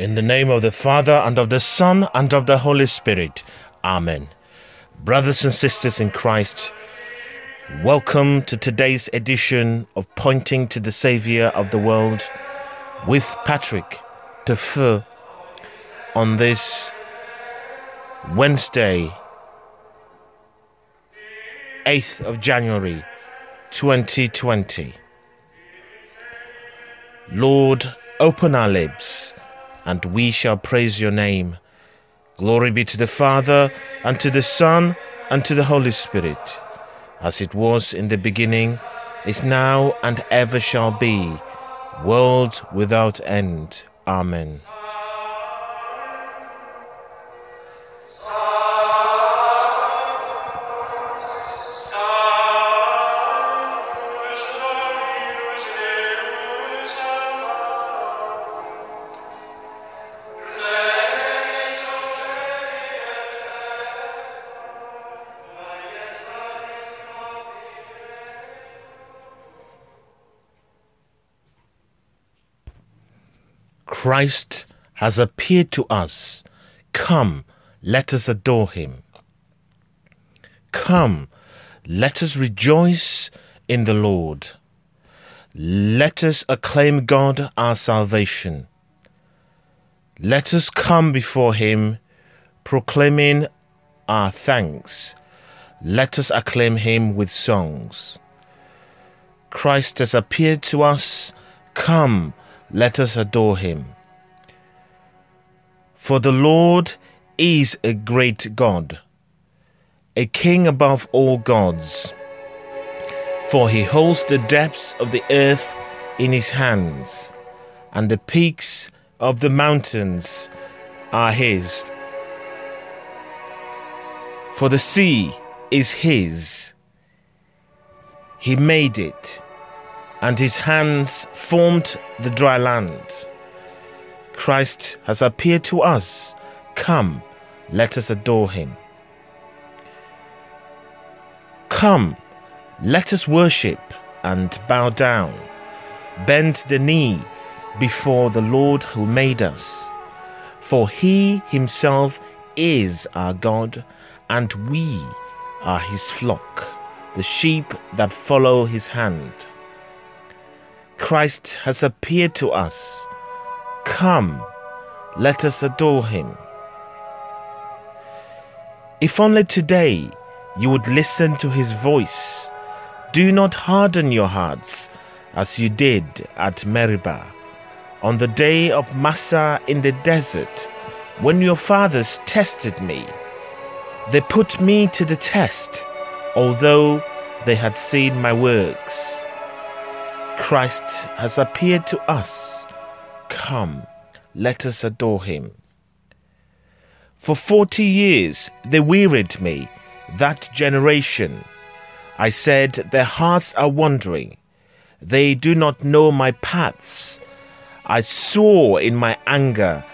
In the name of the Father, and of the Son, and of the Holy Spirit. Amen. Brothers and sisters in Christ, welcome to today's edition of Pointing to the Savior of the World with Patrick Tefeu on this Wednesday, 8th of January 2020. Lord, open our lips, and we shall praise your name. Glory be to the Father, and to the Son, and to the Holy Spirit, as it was in the beginning, is now, and ever shall be, world without end. Amen. Christ has appeared to us. Come, let us adore him. Come, let us rejoice in the Lord. Let us acclaim God our salvation. Let us come before him, proclaiming our thanks. Let us acclaim him with songs. Christ has appeared to us. Come, let us adore him. For the Lord is a great God, a king above all gods. For he holds the depths of the earth in his hands, and the peaks of the mountains are his. For the sea is his. He made it and his hands formed the dry land. Christ has appeared to us. Come, let us adore him. Come, let us worship and bow down, bend the knee before the Lord who made us. For he himself is our God, and we are his flock, the sheep that follow his hand. Christ has appeared to us. Come, let us adore him. If only today you would listen to his voice, do not harden your hearts as you did at Meribah on the day of Massah in the desert when your fathers tested me. They put me to the test, although they had seen my works. Christ has appeared to us. Come, let us adore him. For forty years they wearied me, that generation. I said, Their hearts are wandering. They do not know my paths. I swore in my anger,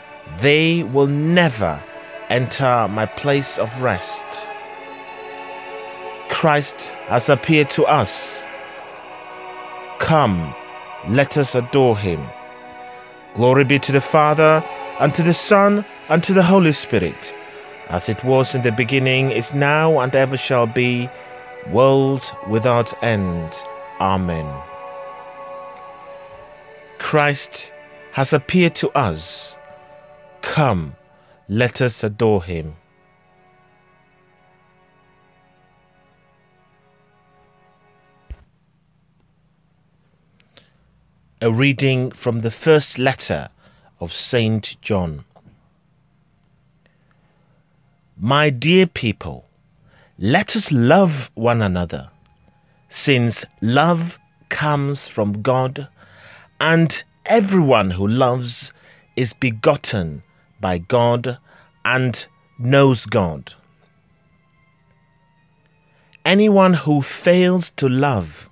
They will never enter my place of rest. Christ has appeared to us. Come, let us adore him. Glory be to the Father, and to the Son, and to the Holy Spirit, as it was in the beginning, is now, and ever shall be, world without end. Amen. Christ has appeared to us. Come, let us adore him. A reading from the first letter of Saint John. My dear people, let us love one another, since love comes from God, and everyone who loves is begotten by God and knows God. Anyone who fails to love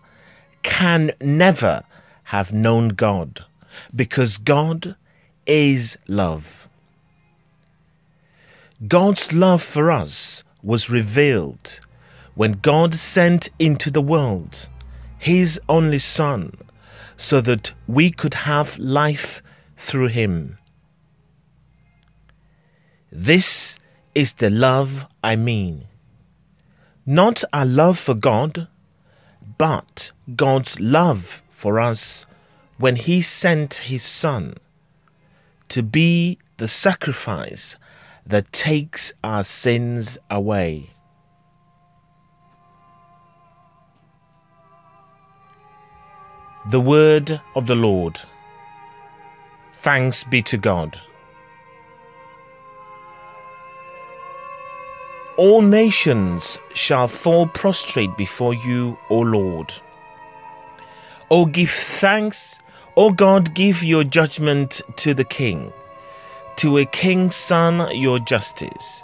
can never have known God, because God is love. God's love for us was revealed when God sent into the world His only Son so that we could have life through Him. This is the love I mean. Not our love for God, but God's love for us when He sent His Son to be the sacrifice that takes our sins away. The word of the Lord. Thanks be to God. All nations shall fall prostrate before you, O Lord. O give thanks, O God, give your judgment to the king, to a king's son your justice,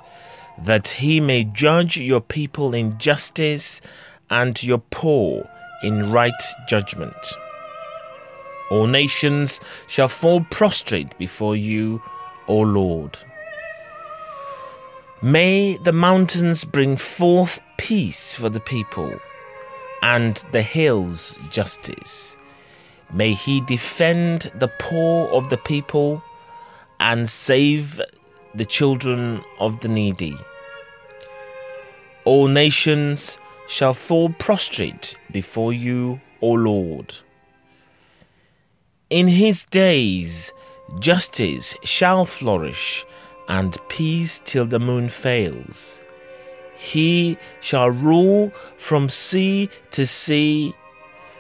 that he may judge your people in justice and your poor in right judgment. All nations shall fall prostrate before you, O Lord. May the mountains bring forth peace for the people, and the hills justice. May he defend the poor of the people and save the children of the needy. All nations shall fall prostrate before you, O Lord. In his days, justice shall flourish and peace till the moon fails. He shall rule from sea to sea,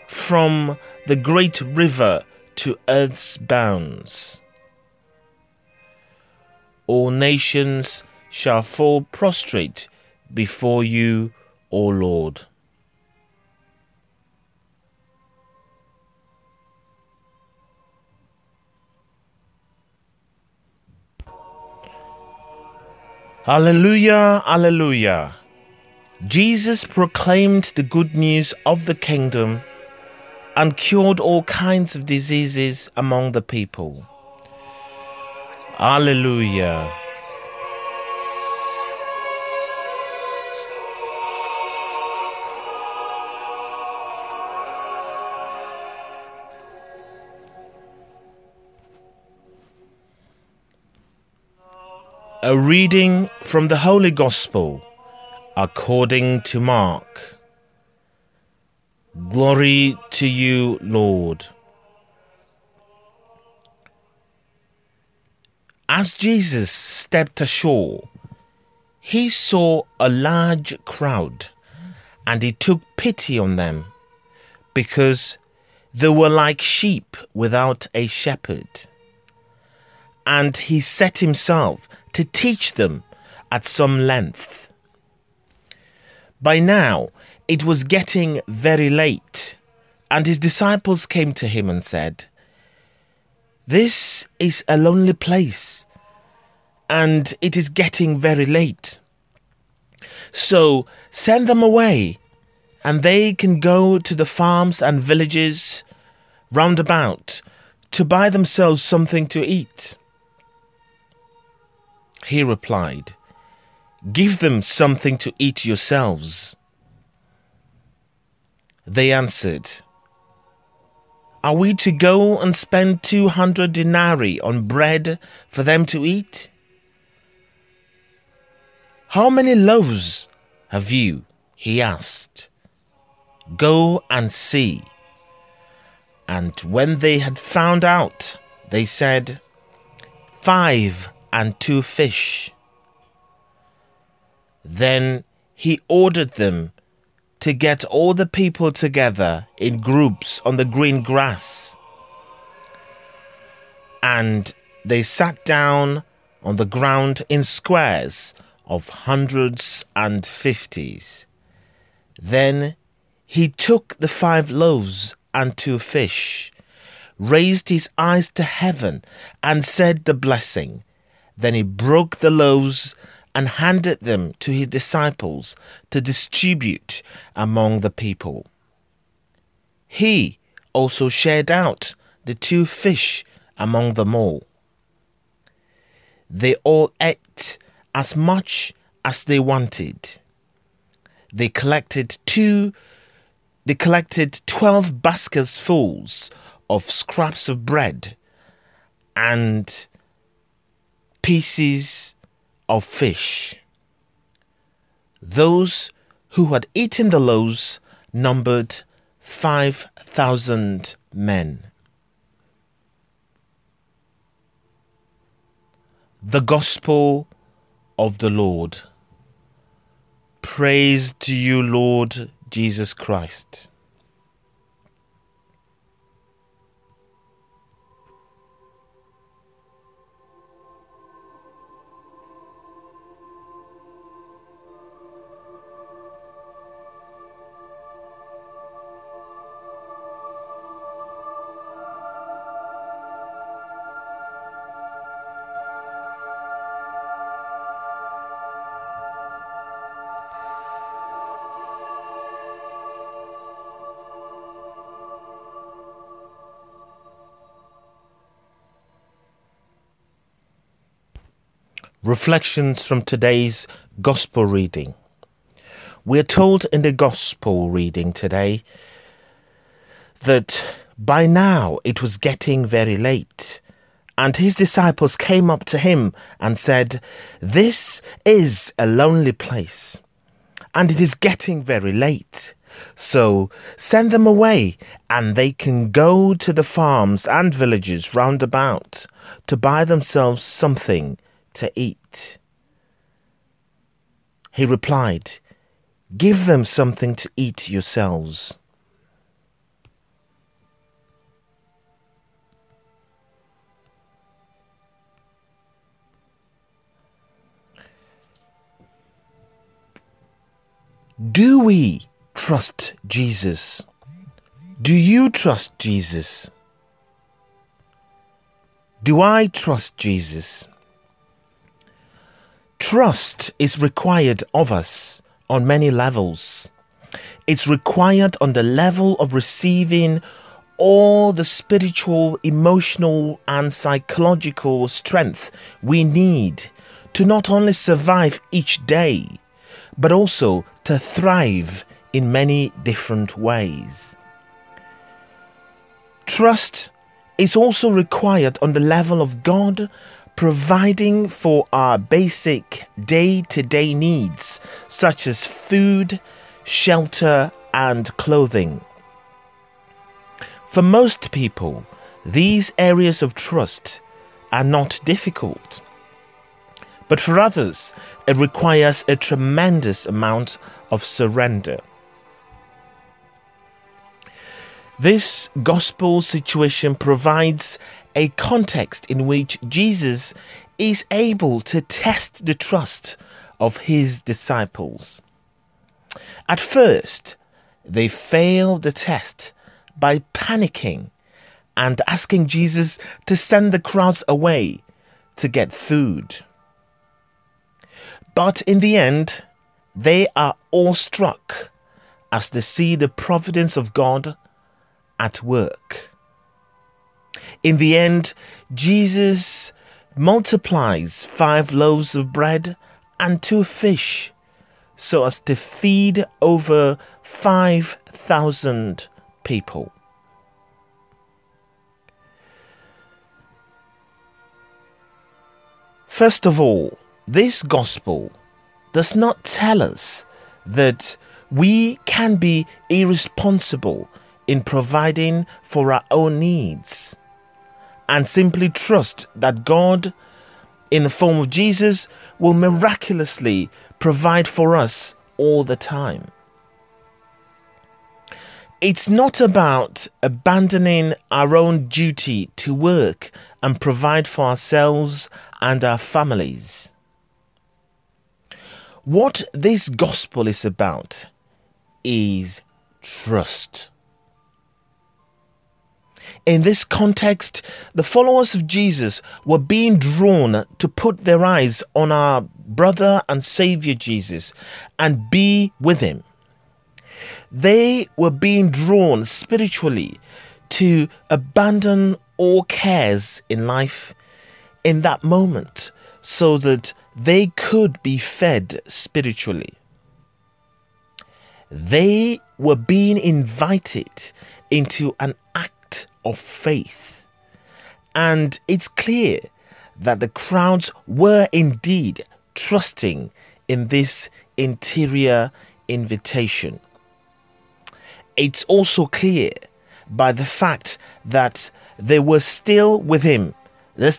from the great river to earth's bounds. All nations shall fall prostrate before you, O Lord. Alleluia, Alleluia. Jesus proclaimed the good news of the kingdom and cured all kinds of diseases among the people. Alleluia. A reading from the Holy Gospel according to Mark. Glory to you, Lord. As Jesus stepped ashore, he saw a large crowd and he took pity on them because they were like sheep without a shepherd. And he set himself to teach them at some length. By now, it was getting very late, and his disciples came to him and said, This is a lonely place, and it is getting very late. So send them away, and they can go to the farms and villages round about to buy themselves something to eat. He replied, Give them something to eat yourselves. They answered, Are we to go and spend two hundred denarii on bread for them to eat? How many loaves have you? He asked. Go and see. And when they had found out, they said, Five and two fish. Then he ordered them to get all the people together in groups on the green grass. And they sat down on the ground in squares of hundreds and fifties. Then he took the five loaves and two fish, raised his eyes to heaven, and said the blessing. Then he broke the loaves and handed them to his disciples to distribute among the people. He also shared out the two fish among them all. They all ate as much as they wanted. They collected two they collected twelve baskets fulls of scraps of bread and pieces of fish. Those who had eaten the loaves numbered 5,000 men. The Gospel of the Lord. Praise to you, Lord Jesus Christ. Reflections from today's Gospel reading. We're told in the Gospel reading today that by now it was getting very late, and his disciples came up to him and said, This is a lonely place, and it is getting very late. So send them away, and they can go to the farms and villages round about to buy themselves something to eat. He replied, Give them something to eat yourselves. Do we trust Jesus? Do you trust Jesus? Do I trust Jesus? Trust is required of us on many levels. It's required on the level of receiving all the spiritual, emotional, and psychological strength we need to not only survive each day, but also to thrive in many different ways. Trust is also required on the level of God providing for our basic day to day needs, such as food, shelter, and clothing. For most people, these areas of trust are not difficult. But for others, it requires a tremendous amount of surrender. This gospel situation provides a context in which Jesus is able to test the trust of his disciples. At first, they fail the test by panicking and asking Jesus to send the crowds away to get food. But in the end, they are awestruck as they see the providence of God at work. In the end, Jesus multiplies five loaves of bread and two fish so as to feed over 5,000 people. First of all, this gospel does not tell us that we can be irresponsible in providing for our own needs and simply trust that God, in the form of Jesus, will miraculously provide for us all the time. It's not about abandoning our own duty to work and provide for ourselves and our families. What this gospel is about is trust. In this context, the followers of Jesus were being drawn to put their eyes on our brother and Savior Jesus and be with him. They were being drawn spiritually to abandon all cares in life in that moment so that they could be fed spiritually. They were being invited into an act of faith. And it's clear that the crowds were indeed trusting in this interior invitation. It's also clear by the fact that they were still with him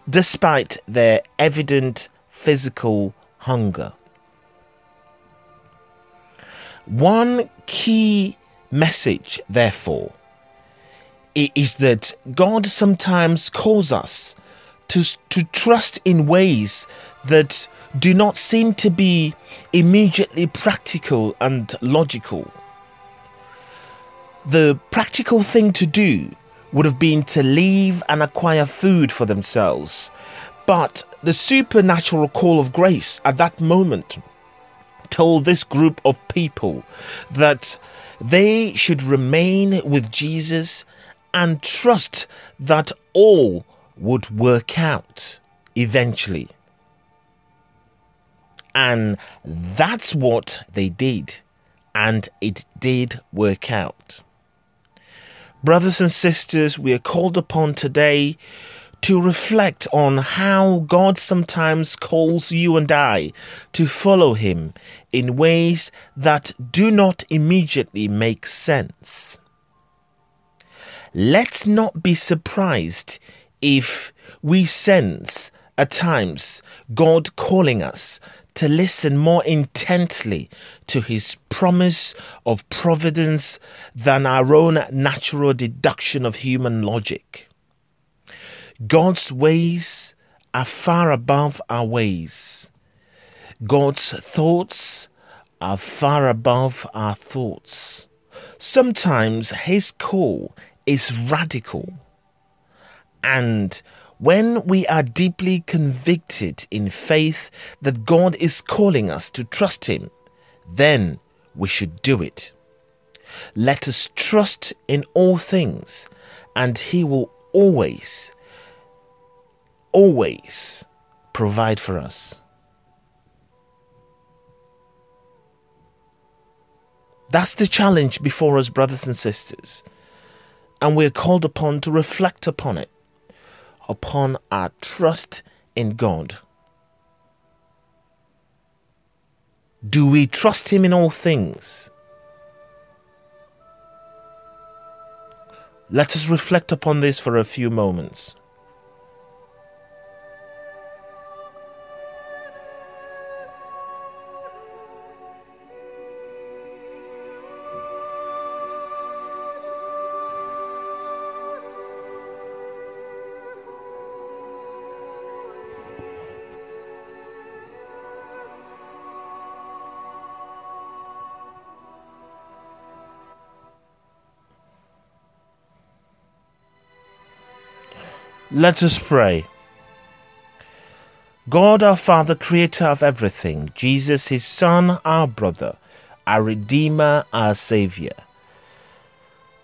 despite their evident physical hunger. One key message, therefore, is that God sometimes calls us to, to trust in ways that do not seem to be immediately practical and logical. The practical thing to do would have been to leave and acquire food for themselves. But the supernatural call of grace at that moment told this group of people that they should remain with Jesus and trust that all would work out eventually. And that's what they did. And it did work out. Brothers and sisters, we are called upon today to reflect on how God sometimes calls you and I to follow Him in ways that do not immediately make sense. Let's not be surprised if we sense at times God calling us to listen more intently to his promise of providence than our own natural deduction of human logic. God's ways are far above our ways. God's thoughts are far above our thoughts. Sometimes his call is radical and when we are deeply convicted in faith that God is calling us to trust Him, then we should do it. Let us trust in all things, and He will always, always provide for us. That's the challenge before us, brothers and sisters, and we're called upon to reflect upon it upon our trust in God? Do we trust Him in all things? Let us reflect upon this for a few moments. Let us pray. God our Father, creator of everything, Jesus his Son, our brother, our Redeemer, our Saviour.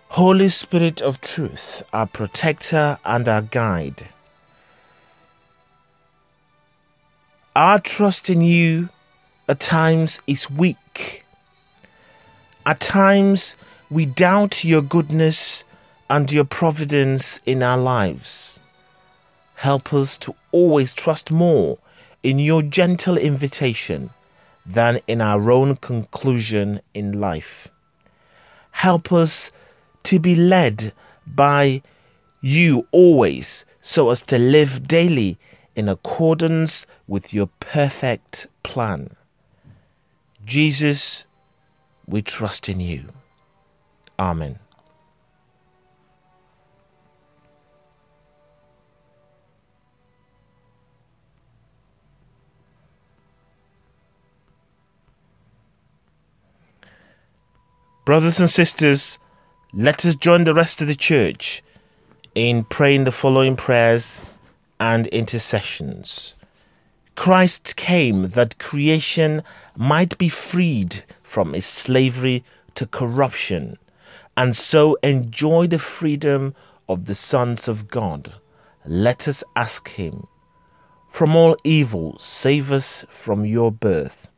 Holy Spirit of truth, our protector and our guide. Our trust in you at times is weak. At times we doubt your goodness and your providence in our lives. Help us to always trust more in your gentle invitation than in our own conclusion in life. Help us to be led by you always so as to live daily in accordance with your perfect plan. Jesus, we trust in you. Amen. Brothers and sisters, let us join the rest of the church in praying the following prayers and intercessions. Christ came that creation might be freed from its slavery to corruption and so enjoy the freedom of the sons of God. Let us ask Him, From all evil, save us from your birth.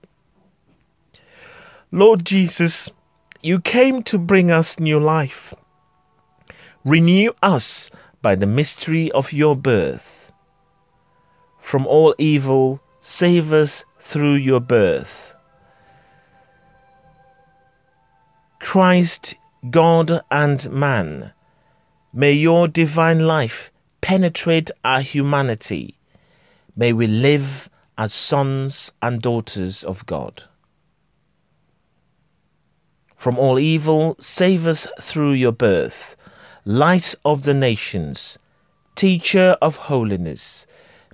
Lord Jesus, you came to bring us new life. Renew us by the mystery of your birth. From all evil, save us through your birth. Christ, God and man, may your divine life penetrate our humanity. May we live as sons and daughters of God. From all evil, save us through your birth, light of the nations, teacher of holiness.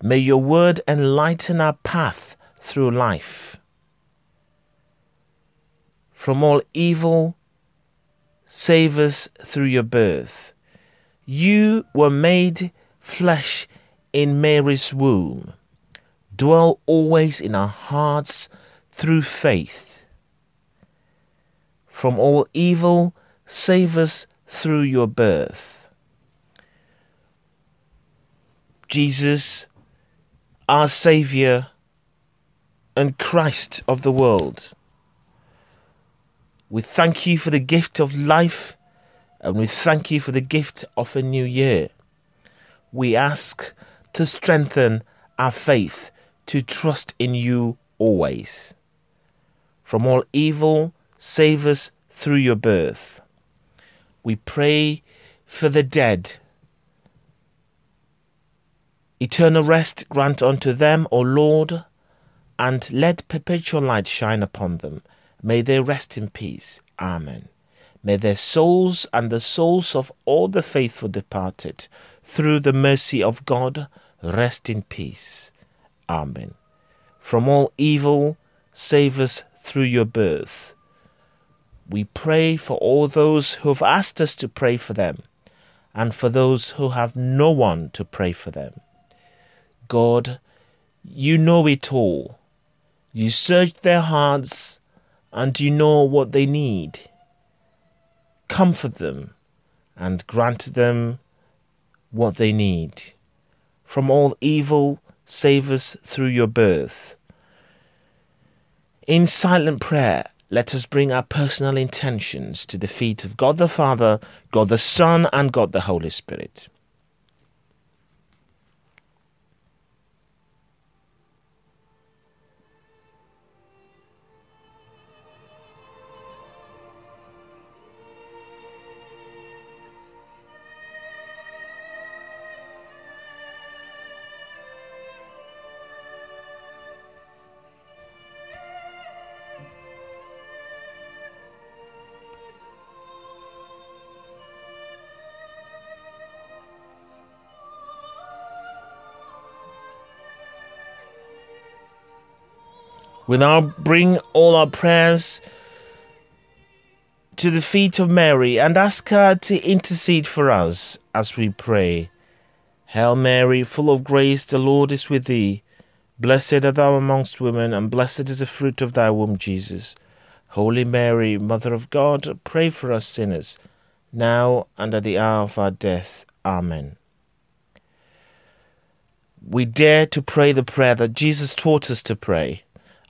May your word enlighten our path through life. From all evil, save us through your birth. You were made flesh in Mary's womb. Dwell always in our hearts through faith. From all evil, save us through your birth. Jesus, our Saviour and Christ of the world, we thank you for the gift of life and we thank you for the gift of a new year. We ask to strengthen our faith to trust in you always. From all evil, save us through your birth. We pray for the dead. Eternal rest grant unto them, O Lord, and let perpetual light shine upon them. May they rest in peace. Amen. May their souls and the souls of all the faithful departed, through the mercy of God, rest in peace. Amen. From all evil, save us through your birth. We pray for all those who have asked us to pray for them, and for those who have no one to pray for them. God, you know it all. You search their hearts, and you know what they need. Comfort them and grant them what they need. From all evil, Save us through your birth. In silent prayer, let us bring our personal intentions to the feet of God the Father, God the Son, and God the Holy Spirit. We now bring all our prayers to the feet of Mary and ask her to intercede for us as we pray. Hail Mary, full of grace, the Lord is with thee. Blessed art thou amongst women, and blessed is the fruit of thy womb, Jesus. Holy Mary, Mother of God, pray for us sinners, now and at the hour of our death. Amen. We dare to pray the prayer that Jesus taught us to pray.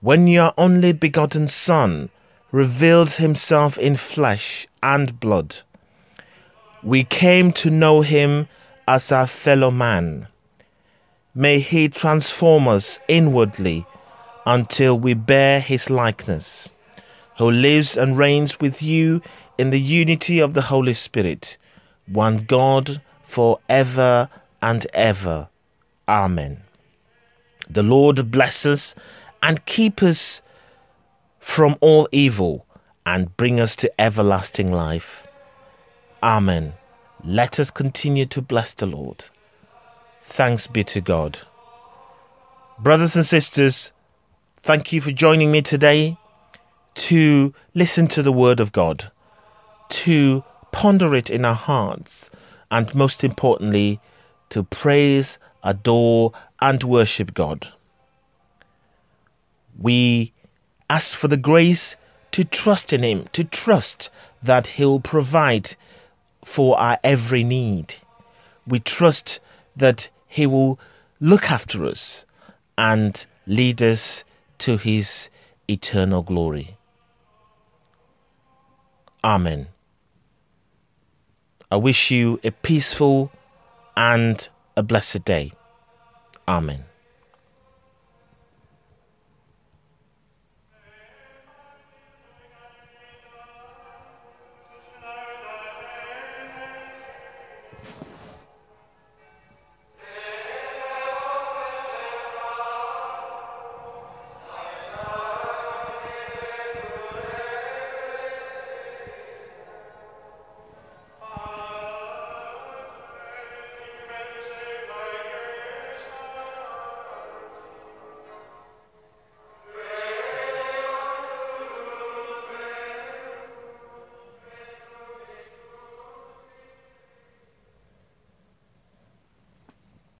when your only begotten Son reveals himself in flesh and blood, we came to know him as our fellow man. May he transform us inwardly until we bear his likeness, who lives and reigns with you in the unity of the Holy Spirit, one God for ever and ever. Amen. The Lord bless us and keep us from all evil and bring us to everlasting life. Amen. Let us continue to bless the Lord. Thanks be to God. Brothers and sisters, thank you for joining me today to listen to the Word of God, to ponder it in our hearts, and most importantly, to praise, adore, and worship God we ask for the grace to trust in Him, to trust that He'll provide for our every need. We trust that He will look after us and lead us to His eternal glory. Amen. I wish you a peaceful and a blessed day. Amen.